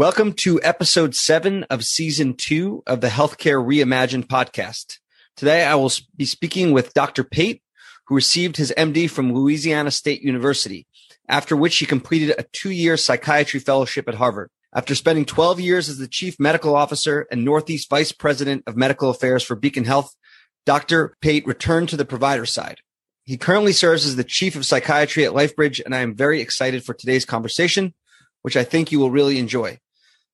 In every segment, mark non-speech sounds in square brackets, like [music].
Welcome to episode seven of season two of the Healthcare Reimagined podcast. Today, I will be speaking with Dr. Pate, who received his MD from Louisiana State University, after which he completed a two year psychiatry fellowship at Harvard. After spending 12 years as the chief medical officer and Northeast vice president of medical affairs for Beacon Health, Dr. Pate returned to the provider side. He currently serves as the chief of psychiatry at LifeBridge, and I am very excited for today's conversation, which I think you will really enjoy.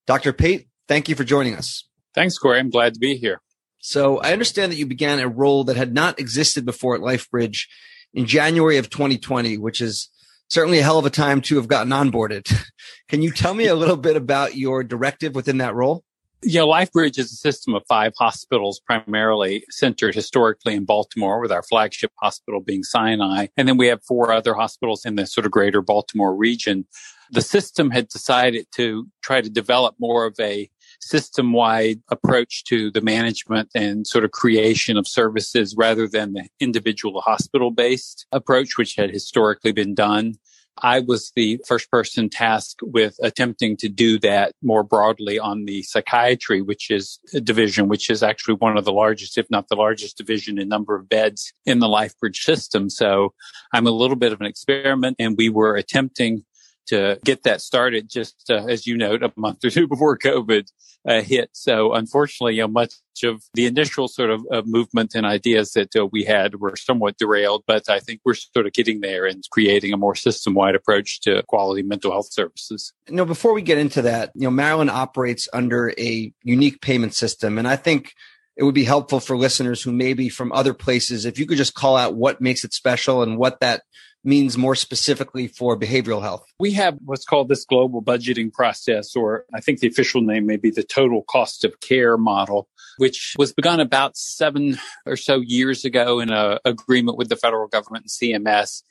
Dr. Pate, thank you for joining us. Thanks, Corey. I'm glad to be here. So I understand that you began a role that had not existed before at LifeBridge in January of 2020, which is certainly a hell of a time to have gotten onboarded. [laughs] Can you tell me a little bit about your directive within that role? Yeah, LifeBridge is a system of five hospitals, primarily centered historically in Baltimore, with our flagship hospital being Sinai. And then we have four other hospitals in the sort of greater Baltimore region the system had decided to try to develop more of a system wide approach to the management and sort of creation of services rather than the individual hospital based approach, which had historically been done. I was the first person tasked with attempting to do that more broadly on the psychiatry, which is a division, which is actually one of the largest, if not the largest division in number of beds in the LifeBridge system. So I'm a little bit of an experiment and we were attempting to get that started just uh, as you note a month or two [laughs] before covid uh, hit. So unfortunately you know much of the initial sort of uh, movement and ideas that uh, we had were somewhat derailed but i think we're sort of getting there and creating a more system-wide approach to quality mental health services. You know before we get into that you know maryland operates under a unique payment system and i think it would be helpful for listeners who may be from other places if you could just call out what makes it special and what that means more specifically for behavioral health? We have what's called this global budgeting process, or I think the official name may be the total cost of care model, which was begun about seven or so years ago in an agreement with the federal government and CMS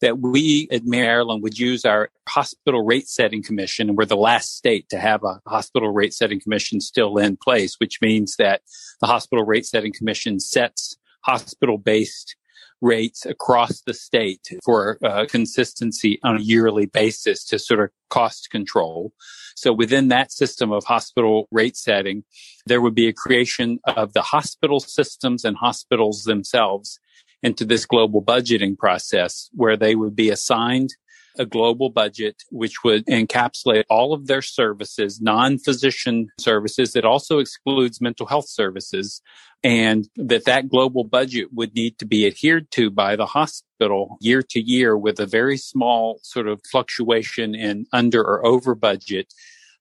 that we at Maryland would use our hospital rate setting commission. And we're the last state to have a hospital rate setting commission still in place, which means that the hospital rate setting commission sets hospital based rates across the state for uh, consistency on a yearly basis to sort of cost control. So within that system of hospital rate setting, there would be a creation of the hospital systems and hospitals themselves into this global budgeting process where they would be assigned a global budget which would encapsulate all of their services, non-physician services. It also excludes mental health services and that that global budget would need to be adhered to by the hospital year to year with a very small sort of fluctuation in under or over budget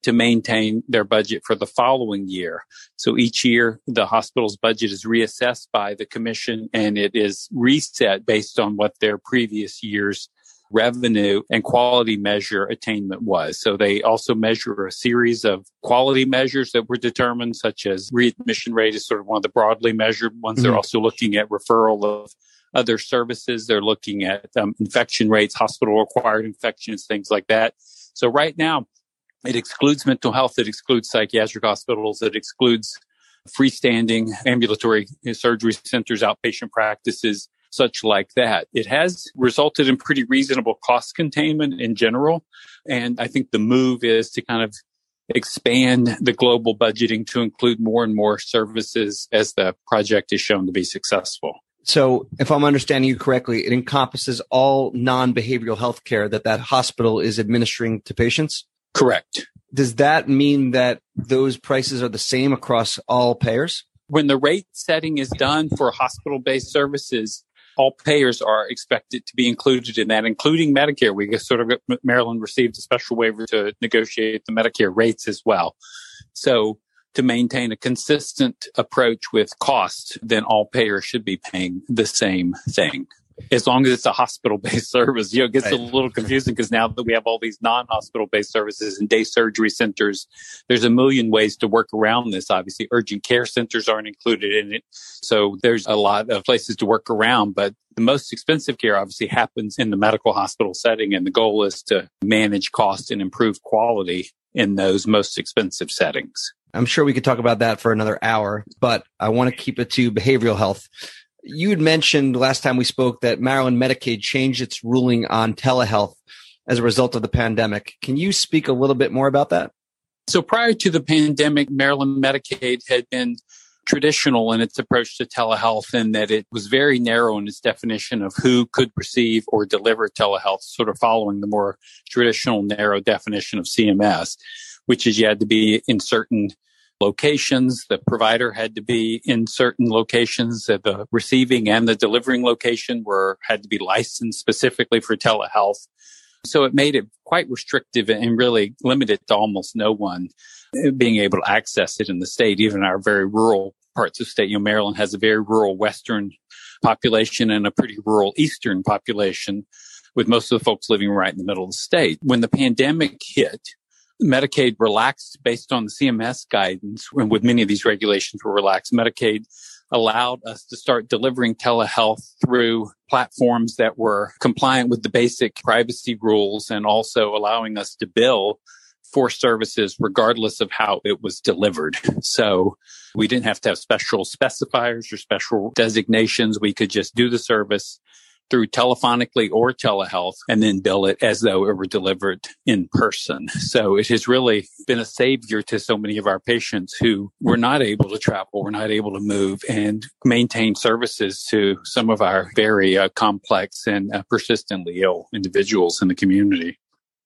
to maintain their budget for the following year. So each year, the hospital's budget is reassessed by the commission and it is reset based on what their previous year's revenue and quality measure attainment was. So they also measure a series of quality measures that were determined, such as readmission rate is sort of one of the broadly measured ones. Mm-hmm. They're also looking at referral of other services. They're looking at um, infection rates, hospital acquired infections, things like that. So right now, it excludes mental health. It excludes psychiatric hospitals. It excludes freestanding ambulatory surgery centers, outpatient practices, such like that. It has resulted in pretty reasonable cost containment in general. And I think the move is to kind of expand the global budgeting to include more and more services as the project is shown to be successful. So, if I'm understanding you correctly, it encompasses all non-behavioral health care that that hospital is administering to patients? Correct. Does that mean that those prices are the same across all payers? When the rate setting is done for hospital based services, all payers are expected to be included in that, including Medicare. We sort of, Maryland received a special waiver to negotiate the Medicare rates as well. So to maintain a consistent approach with cost, then all payers should be paying the same thing as long as it's a hospital based [laughs] service. You know, it gets right. a little confusing because now that we have all these non hospital based services and day surgery centers, there's a million ways to work around this. Obviously, urgent care centers aren't included in it. So there's a lot of places to work around, but the most expensive care obviously happens in the medical hospital setting. And the goal is to manage cost and improve quality in those most expensive settings. I'm sure we could talk about that for another hour, but I want to keep it to behavioral health. You had mentioned last time we spoke that Maryland Medicaid changed its ruling on telehealth as a result of the pandemic. Can you speak a little bit more about that? So prior to the pandemic, Maryland Medicaid had been traditional in its approach to telehealth in that it was very narrow in its definition of who could receive or deliver telehealth, sort of following the more traditional narrow definition of CMS, which is you had to be in certain locations. The provider had to be in certain locations. The receiving and the delivering location were had to be licensed specifically for telehealth. So it made it quite restrictive and really limited to almost no one uh, being able to access it in the state, even our very rural parts of state. You know, Maryland has a very rural western population and a pretty rural eastern population with most of the folks living right in the middle of the state. When the pandemic hit, Medicaid relaxed based on the CMS guidance, and with many of these regulations were relaxed, Medicaid allowed us to start delivering telehealth through platforms that were compliant with the basic privacy rules and also allowing us to bill for services regardless of how it was delivered. So we didn't have to have special specifiers or special designations. We could just do the service through telephonically or telehealth and then bill it as though it were delivered in person. So it has really been a savior to so many of our patients who were not able to travel, were not able to move and maintain services to some of our very uh, complex and uh, persistently ill individuals in the community.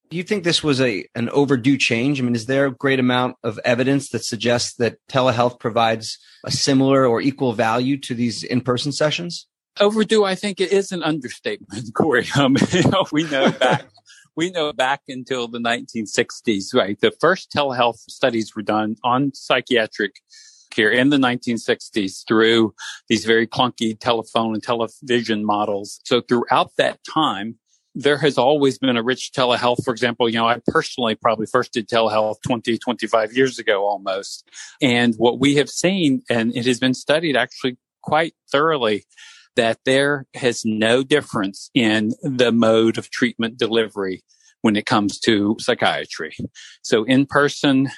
Do you think this was a an overdue change? I mean, is there a great amount of evidence that suggests that telehealth provides a similar or equal value to these in-person sessions? Overdue, I think it is an understatement, [laughs] Corey. Um, [laughs] you know, we know back, we know back until the 1960s, right? The first telehealth studies were done on psychiatric care in the 1960s through these very clunky telephone and television models. So throughout that time, there has always been a rich telehealth. For example, you know, I personally probably first did telehealth 20, 25 years ago almost. And what we have seen, and it has been studied actually quite thoroughly, that there has no difference in the mode of treatment delivery when it comes to psychiatry. So in person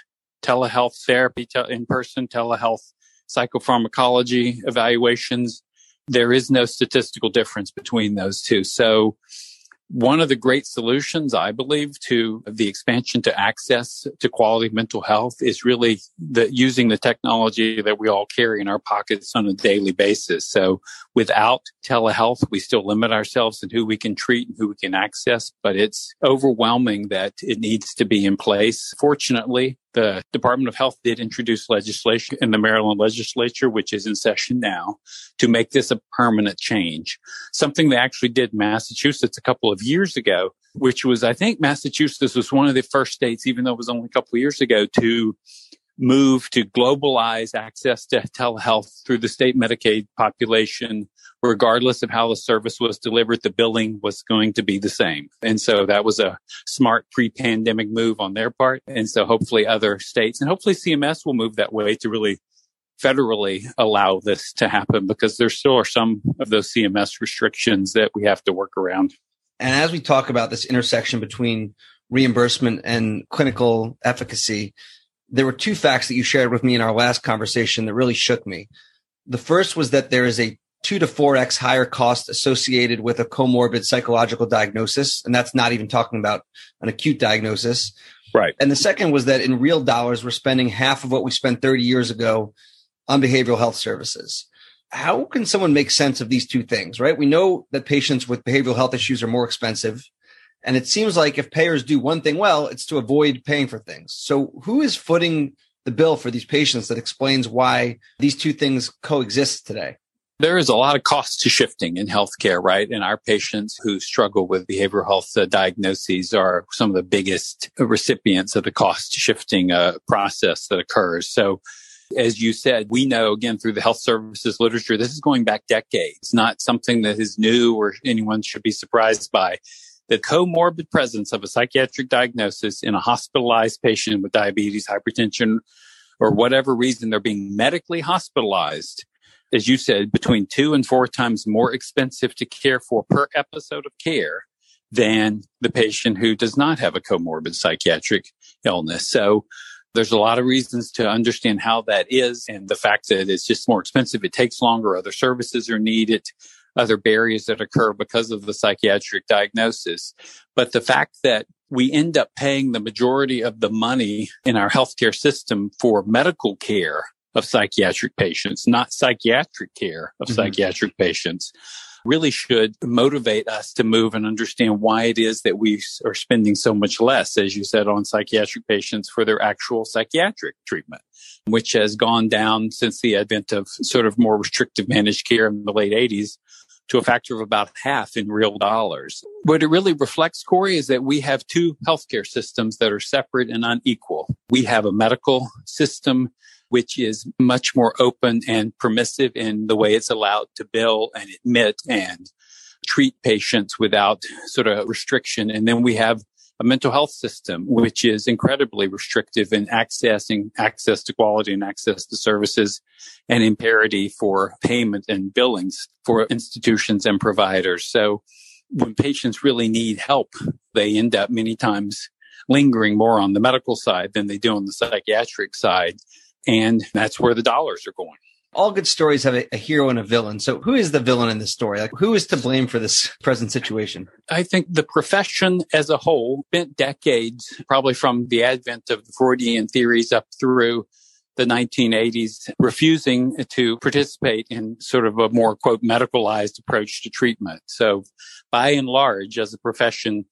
telehealth therapy, in person telehealth psychopharmacology evaluations, there is no statistical difference between those two. So one of the great solutions, I believe, to the expansion to access to quality mental health is really the using the technology that we all carry in our pockets on a daily basis. So without telehealth, we still limit ourselves in who we can treat and who we can access, but it's overwhelming that it needs to be in place. Fortunately, the Department of Health did introduce legislation in the Maryland legislature, which is in session now, to make this a permanent change. Something they actually did Massachusetts a couple of years ago, which was, I think Massachusetts was one of the first states, even though it was only a couple of years ago, to move to globalize access to telehealth through the state Medicaid population regardless of how the service was delivered, the billing was going to be the same. And so that was a smart pre-pandemic move on their part. And so hopefully other states and hopefully CMS will move that way to really federally allow this to happen because there still are some of those CMS restrictions that we have to work around. And as we talk about this intersection between reimbursement and clinical efficacy, there were two facts that you shared with me in our last conversation that really shook me. The first was that there is a two to four X higher cost associated with a comorbid psychological diagnosis. And that's not even talking about an acute diagnosis. Right. And the second was that in real dollars, we're spending half of what we spent 30 years ago on behavioral health services. How can someone make sense of these two things, right? We know that patients with behavioral health issues are more expensive. And it seems like if payers do one thing well, it's to avoid paying for things. So who is footing the bill for these patients that explains why these two things coexist today? There is a lot of cost to shifting in healthcare, right? And our patients who struggle with behavioral health uh, diagnoses are some of the biggest recipients of the cost shifting uh, process that occurs. So as you said, we know again through the health services literature, this is going back decades, not something that is new or anyone should be surprised by. The comorbid presence of a psychiatric diagnosis in a hospitalized patient with diabetes, hypertension, or whatever reason they're being medically hospitalized as you said, between two and four times more expensive to care for per episode of care than the patient who does not have a comorbid psychiatric illness. So there's a lot of reasons to understand how that is and the fact that it's just more expensive. It takes longer. Other services are needed, other barriers that occur because of the psychiatric diagnosis. But the fact that we end up paying the majority of the money in our healthcare system for medical care of psychiatric patients, not psychiatric care of mm-hmm. psychiatric patients really should motivate us to move and understand why it is that we are spending so much less, as you said, on psychiatric patients for their actual psychiatric treatment, which has gone down since the advent of sort of more restrictive managed care in the late 80s to a factor of about half in real dollars. What it really reflects, Corey, is that we have two healthcare systems that are separate and unequal. We have a medical system which is much more open and permissive in the way it's allowed to bill and admit mm-hmm. and treat patients without sort of restriction. And then we have a mental health system, which is incredibly restrictive in accessing access to quality and access to services and in parity for payment and billings for institutions and providers. So when patients really need help, they end up many times lingering more on the medical side than they do on the psychiatric side. And that's where the dollars are going all good stories have a, a, hero and a villain. So who is the villain in this story? Like who is to blame for this [laughs] present situation? I think the profession as a whole spent decades, probably from the advent of the Freudian theories up through the 1980s, refusing to participate in sort of a more quote medicalized approach to treatment. So by and large, as a profession,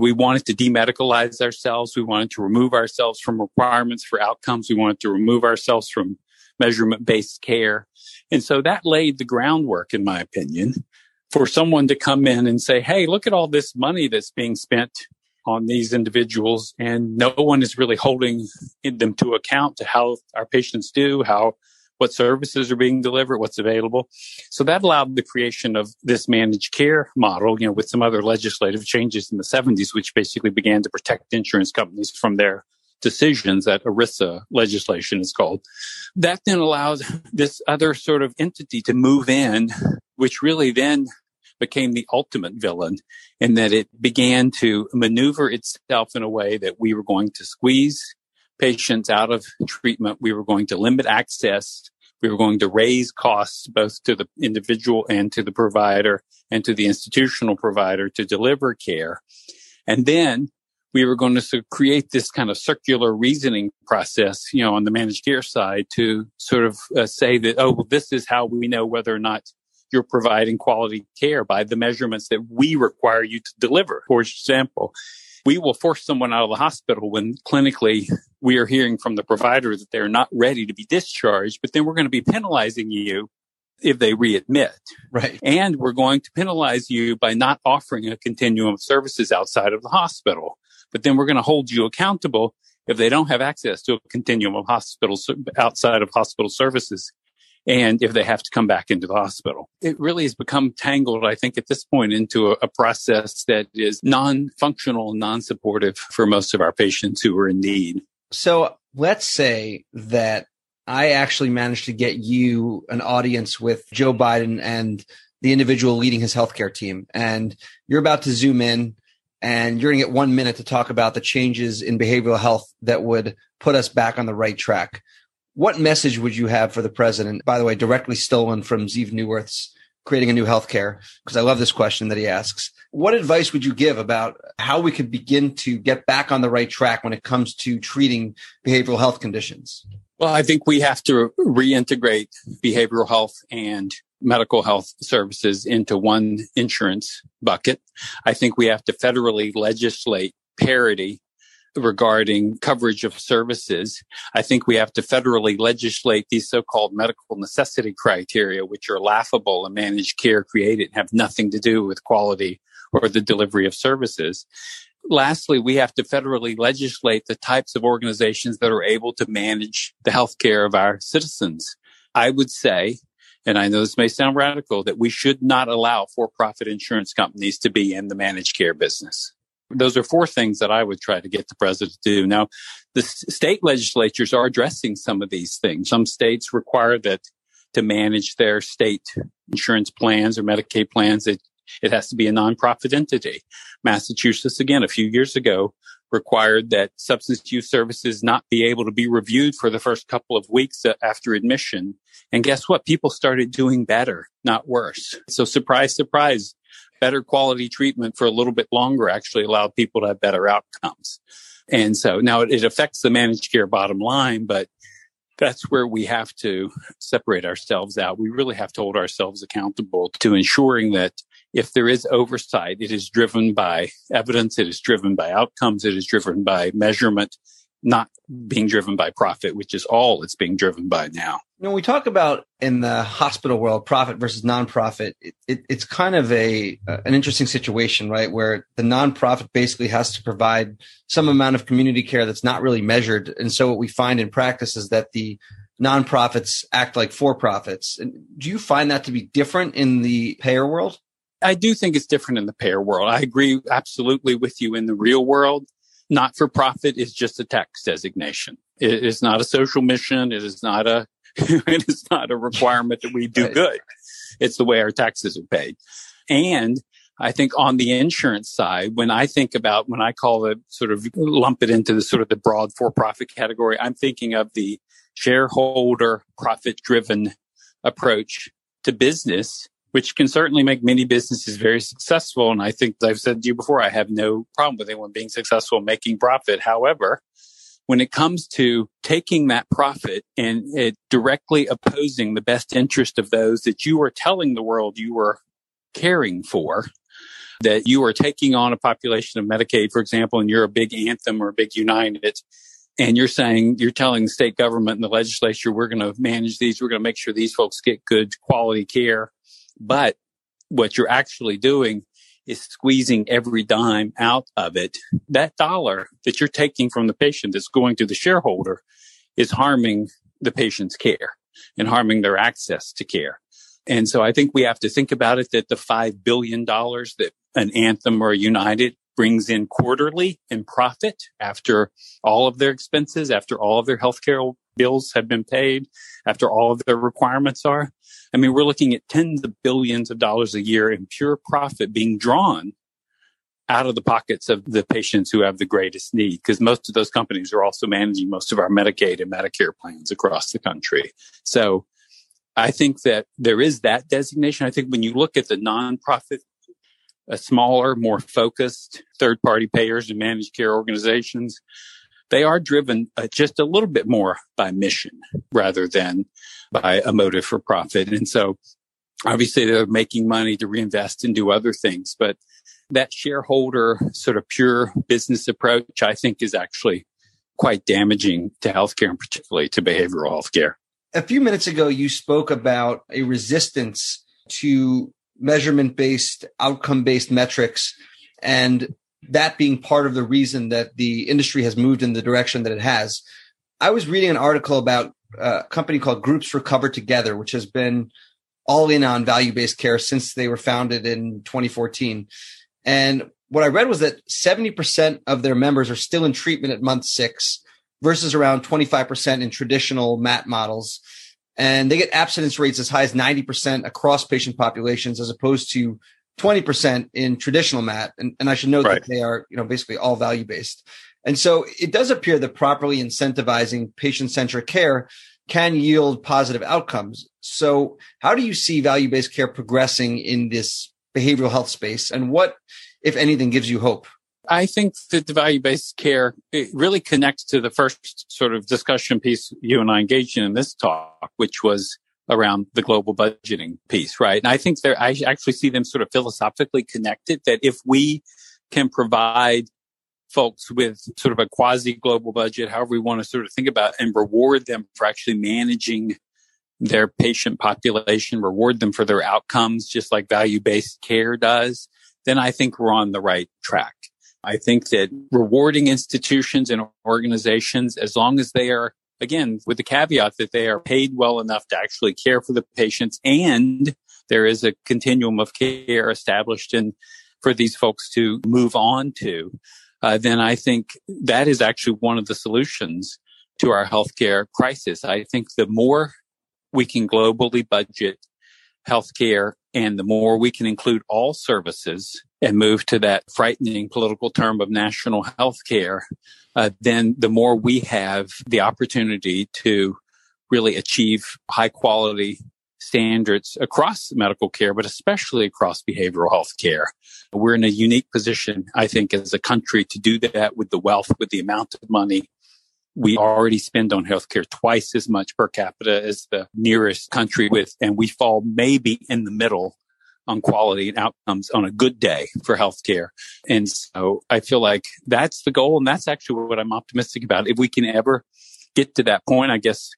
we wanted to demedicalize ourselves. We wanted to remove ourselves from requirements for outcomes. We wanted to remove ourselves from measurement based care. And so that laid the groundwork, in my opinion, for someone to come in and say, Hey, look at all this money that's being spent on these individuals. And no one is really holding them to account to how our patients do, how what services are being delivered, what's available. So that allowed the creation of this managed care model, you know, with some other legislative changes in the 70s, which basically began to protect insurance companies from their decisions that ERISA legislation is called. That then allowed this other sort of entity to move in, which really then became the ultimate villain in that it began to maneuver itself in a way that we were going to squeeze patients out of treatment. We were going to limit access. We were going to raise costs both to the individual and to the provider and to the institutional provider to deliver care. And then we were going to create this kind of circular reasoning process, you know, on the managed care side to sort of uh, say that, oh, well, this is how we know whether or not you're providing quality care by the measurements that we require you to deliver. For example, we will force someone out of the hospital when clinically we are hearing from the provider that they're not ready to be discharged, but then we're going to be penalizing you if they readmit. Right. And we're going to penalize you by not offering a continuum of services outside of the hospital but then we're going to hold you accountable if they don't have access to a continuum of hospitals outside of hospital services and if they have to come back into the hospital. It really has become tangled, I think, at this point into a, a process that is non-functional, non-supportive for most of our patients who are in need. So let's say that I actually managed to get you an audience with Joe Biden and the individual leading his healthcare team, and you're about to zoom in and you're going to get one minute to talk about the changes in behavioral health that would put us back on the right track. What message would you have for the president? By the way, directly stolen from Zeev Neuwirth's creating a new healthcare, because I love this question that he asks. What advice would you give about how we could begin to get back on the right track when it comes to treating behavioral health conditions? Well, I think we have to reintegrate behavioral health and medical health services into one insurance bucket. I think we have to federally legislate parity regarding coverage of services. I think we have to federally legislate these so-called medical necessity criteria, which are laughable and managed care created and have nothing to do with quality or the delivery of services. Lastly, we have to federally legislate the types of organizations that are able to manage the healthcare of our citizens. I would say and I know this may sound radical, that we should not allow for profit insurance companies to be in the managed care business. Those are four things that I would try to get the president to do. Now, the state legislatures are addressing some of these things. Some states require that to manage their state insurance plans or Medicaid plans, it, it has to be a nonprofit entity. Massachusetts, again, a few years ago, required that substance use services not be able to be reviewed for the first couple of weeks uh, after admission. And guess what? People started doing better, not worse. So surprise, surprise. Better quality treatment for a little bit longer actually allowed people to have better outcomes. And so now it affects the managed care bottom line, but that's where we have to separate ourselves out. We really have to hold ourselves accountable to ensuring that if there is oversight, it is driven by evidence, it is driven by outcomes, it is driven by measurement, not being driven by profit, which is all it's being driven by now. You know, we talk about in the hospital world, profit versus nonprofit. It, it, it's kind of a uh, an interesting situation, right? Where the nonprofit basically has to provide some amount of community care that's not really measured, and so what we find in practice is that the nonprofits act like for profits. Do you find that to be different in the payer world? I do think it's different in the payer world. I agree absolutely with you in the real world not for profit is just a tax designation. It is not a social mission. It is not a, [laughs] it is not a requirement that we do good. It's the way our taxes are paid. And I think on the insurance side, when I think about, when I call it sort of lump it into the sort of the broad for profit category, I'm thinking of the shareholder profit driven approach to business which can certainly make many businesses very successful. And I think I've said to you before, I have no problem with anyone being successful making profit. However, when it comes to taking that profit and it directly opposing the best interest of those that you are telling the world you are caring for, that you are taking on a population of Medicaid, for example, and you're a big Anthem or a big United, and you're saying, you're telling the state government and the legislature, we're going to manage these, we're going to make sure these folks get good quality care. But what you're actually doing is squeezing every dime out of it. That dollar that you're taking from the patient that's going to the shareholder is harming the patient's care and harming their access to care. And so I think we have to think about it that the $5 billion that an Anthem or United brings in quarterly in profit after all of their expenses, after all of their healthcare bills have been paid, after all of their requirements are. I mean, we're looking at tens of billions of dollars a year in pure profit being drawn out of the pockets of the patients who have the greatest need, because most of those companies are also managing most of our Medicaid and Medicare plans across the country. So I think that there is that designation. I think when you look at the nonprofit, a smaller, more focused third party payers and managed care organizations, they are driven uh, just a little bit more by mission rather than by a motive for profit. And so obviously they're making money to reinvest and do other things, but that shareholder sort of pure business approach, I think is actually quite damaging to healthcare and particularly to behavioral healthcare. A few minutes ago, you spoke about a resistance to measurement based, outcome based metrics. And that being part of the reason that the industry has moved in the direction that it has. I was reading an article about a company called Groups Recover Together, which has been all in on value based care since they were founded in 2014. And what I read was that 70% of their members are still in treatment at month six versus around 25% in traditional MAT models. And they get abstinence rates as high as 90% across patient populations as opposed to 20% in traditional MAT. And, and I should note right. that they are, you know, basically all value based. And so it does appear that properly incentivizing patient centric care can yield positive outcomes. So how do you see value based care progressing in this behavioral health space? And what, if anything, gives you hope? I think that the value based care it really connects to the first sort of discussion piece you and I engaged in in this talk, which was around the global budgeting piece, right? And I think there, I actually see them sort of philosophically connected that if we can provide folks with sort of a quasi global budget, however we want to sort of think about and reward them for actually managing their patient population, reward them for their outcomes, just like value based care does, then I think we're on the right track. I think that rewarding institutions and organizations, as long as they are again, with the caveat that they are paid well enough to actually care for the patients and there is a continuum of care established in for these folks to move on to, uh, then I think that is actually one of the solutions to our healthcare crisis. I think the more we can globally budget healthcare and the more we can include all services and move to that frightening political term of national health care, uh, then the more we have the opportunity to really achieve high quality standards across medical care, but especially across behavioral health care. We're in a unique position, I think, as a country to do that with the wealth, with the amount of money we already spend on healthcare twice as much per capita as the nearest country with, and we fall maybe in the middle on quality and outcomes on a good day for healthcare. And so I feel like that's the goal. And that's actually what I'm optimistic about. If we can ever get to that point, I guess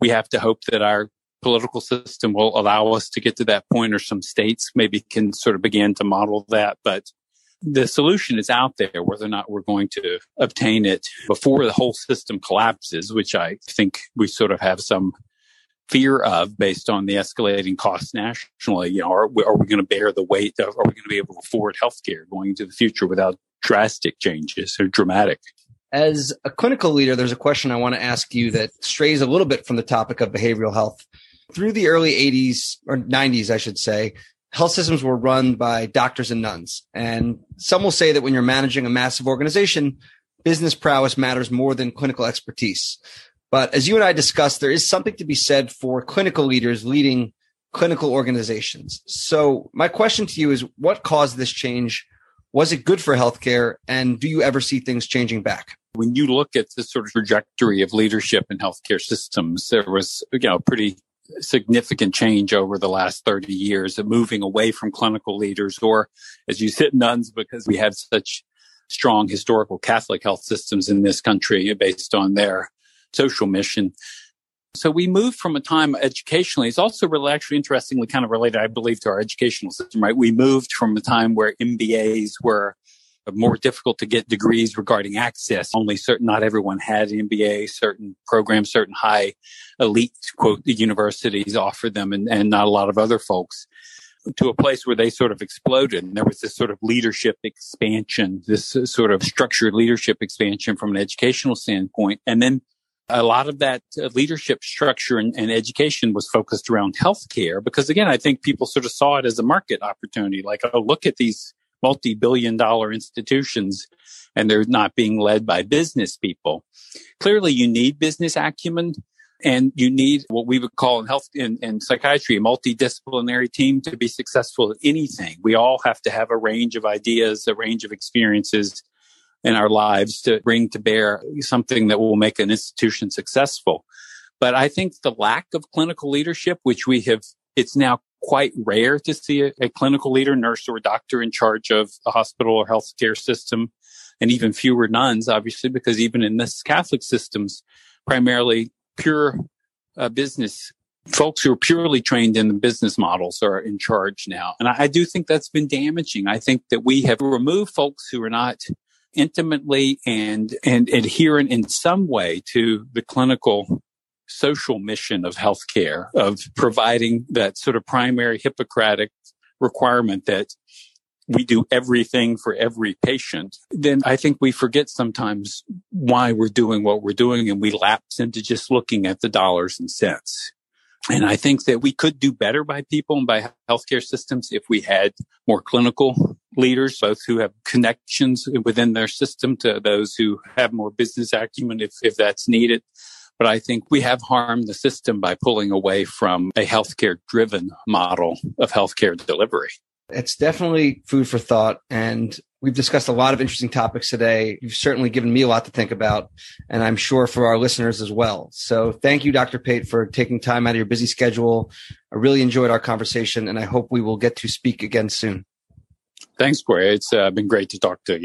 we have to hope that our political system will allow us to get to that point or some states maybe can sort of begin to model that. But the solution is out there, whether or not we're going to obtain it before the whole system collapses, which I think we sort of have some fear of based on the escalating costs nationally. You know, are we, are we going to bear the weight of, are we going to be able to afford healthcare going into the future without drastic changes or dramatic? As a clinical leader, there's a question I want to ask you that strays a little bit from the topic of behavioral health. Through the early 80s or 90s, I should say, health systems were run by doctors and nuns. And some will say that when you're managing a massive organization, business prowess matters more than clinical expertise. But as you and I discussed, there is something to be said for clinical leaders leading clinical organizations. So my question to you is what caused this change? Was it good for healthcare? And do you ever see things changing back? When you look at the sort of trajectory of leadership in healthcare systems, there was, you know, pretty significant change over the last 30 years of moving away from clinical leaders or as you said nuns because we have such strong historical catholic health systems in this country based on their social mission so we moved from a time educationally it's also really actually interestingly kind of related i believe to our educational system right we moved from a time where mbas were more difficult to get degrees regarding access. Only certain, not everyone had an MBA, certain programs, certain high elite quote universities offered them and, and not a lot of other folks to a place where they sort of exploded. And there was this sort of leadership expansion, this uh, sort of structured leadership expansion from an educational standpoint. And then a lot of that uh, leadership structure and, and, education was focused around healthcare because again, I think people sort of saw it as a market opportunity. Like, oh, look at these multi-billion dollar institutions and they're not being led by business people. Clearly you need business acumen and you need what we would call in health in, in psychiatry a multidisciplinary team to be successful at anything. We all have to have a range of ideas, a range of experiences in our lives to bring to bear something that will make an institution successful. But I think the lack of clinical leadership, which we have, it's now quite rare to see a, a, clinical leader, nurse, or doctor in charge of a hospital or healthcare system, and even fewer nuns, obviously, because even in this Catholic systems, primarily pure uh, business folks who are purely trained in the business models are in charge now. And I, I do think that's been damaging. I think that we have removed folks who are not intimately and, and adherent in some way to the clinical social mission of healthcare, of providing that sort of primary Hippocratic requirement that we do everything for every patient, then I think we forget sometimes why we're doing what we're doing and we lapse into just looking at the dollars and cents. And I think that we could do better by people and by healthcare systems if we had more clinical leaders, both who have connections within their system to those who have more business acumen if, if that's needed. But I think we have harmed the system by pulling away from a healthcare driven model of healthcare delivery. It's definitely food for thought. And we've discussed a lot of interesting topics today. You've certainly given me a lot to think about, and I'm sure for our listeners as well. So thank you, Dr. Pate, for taking time out of your busy schedule. I really enjoyed our conversation, and I hope we will get to speak again soon. Thanks, Corey. It's uh, been great to talk to you.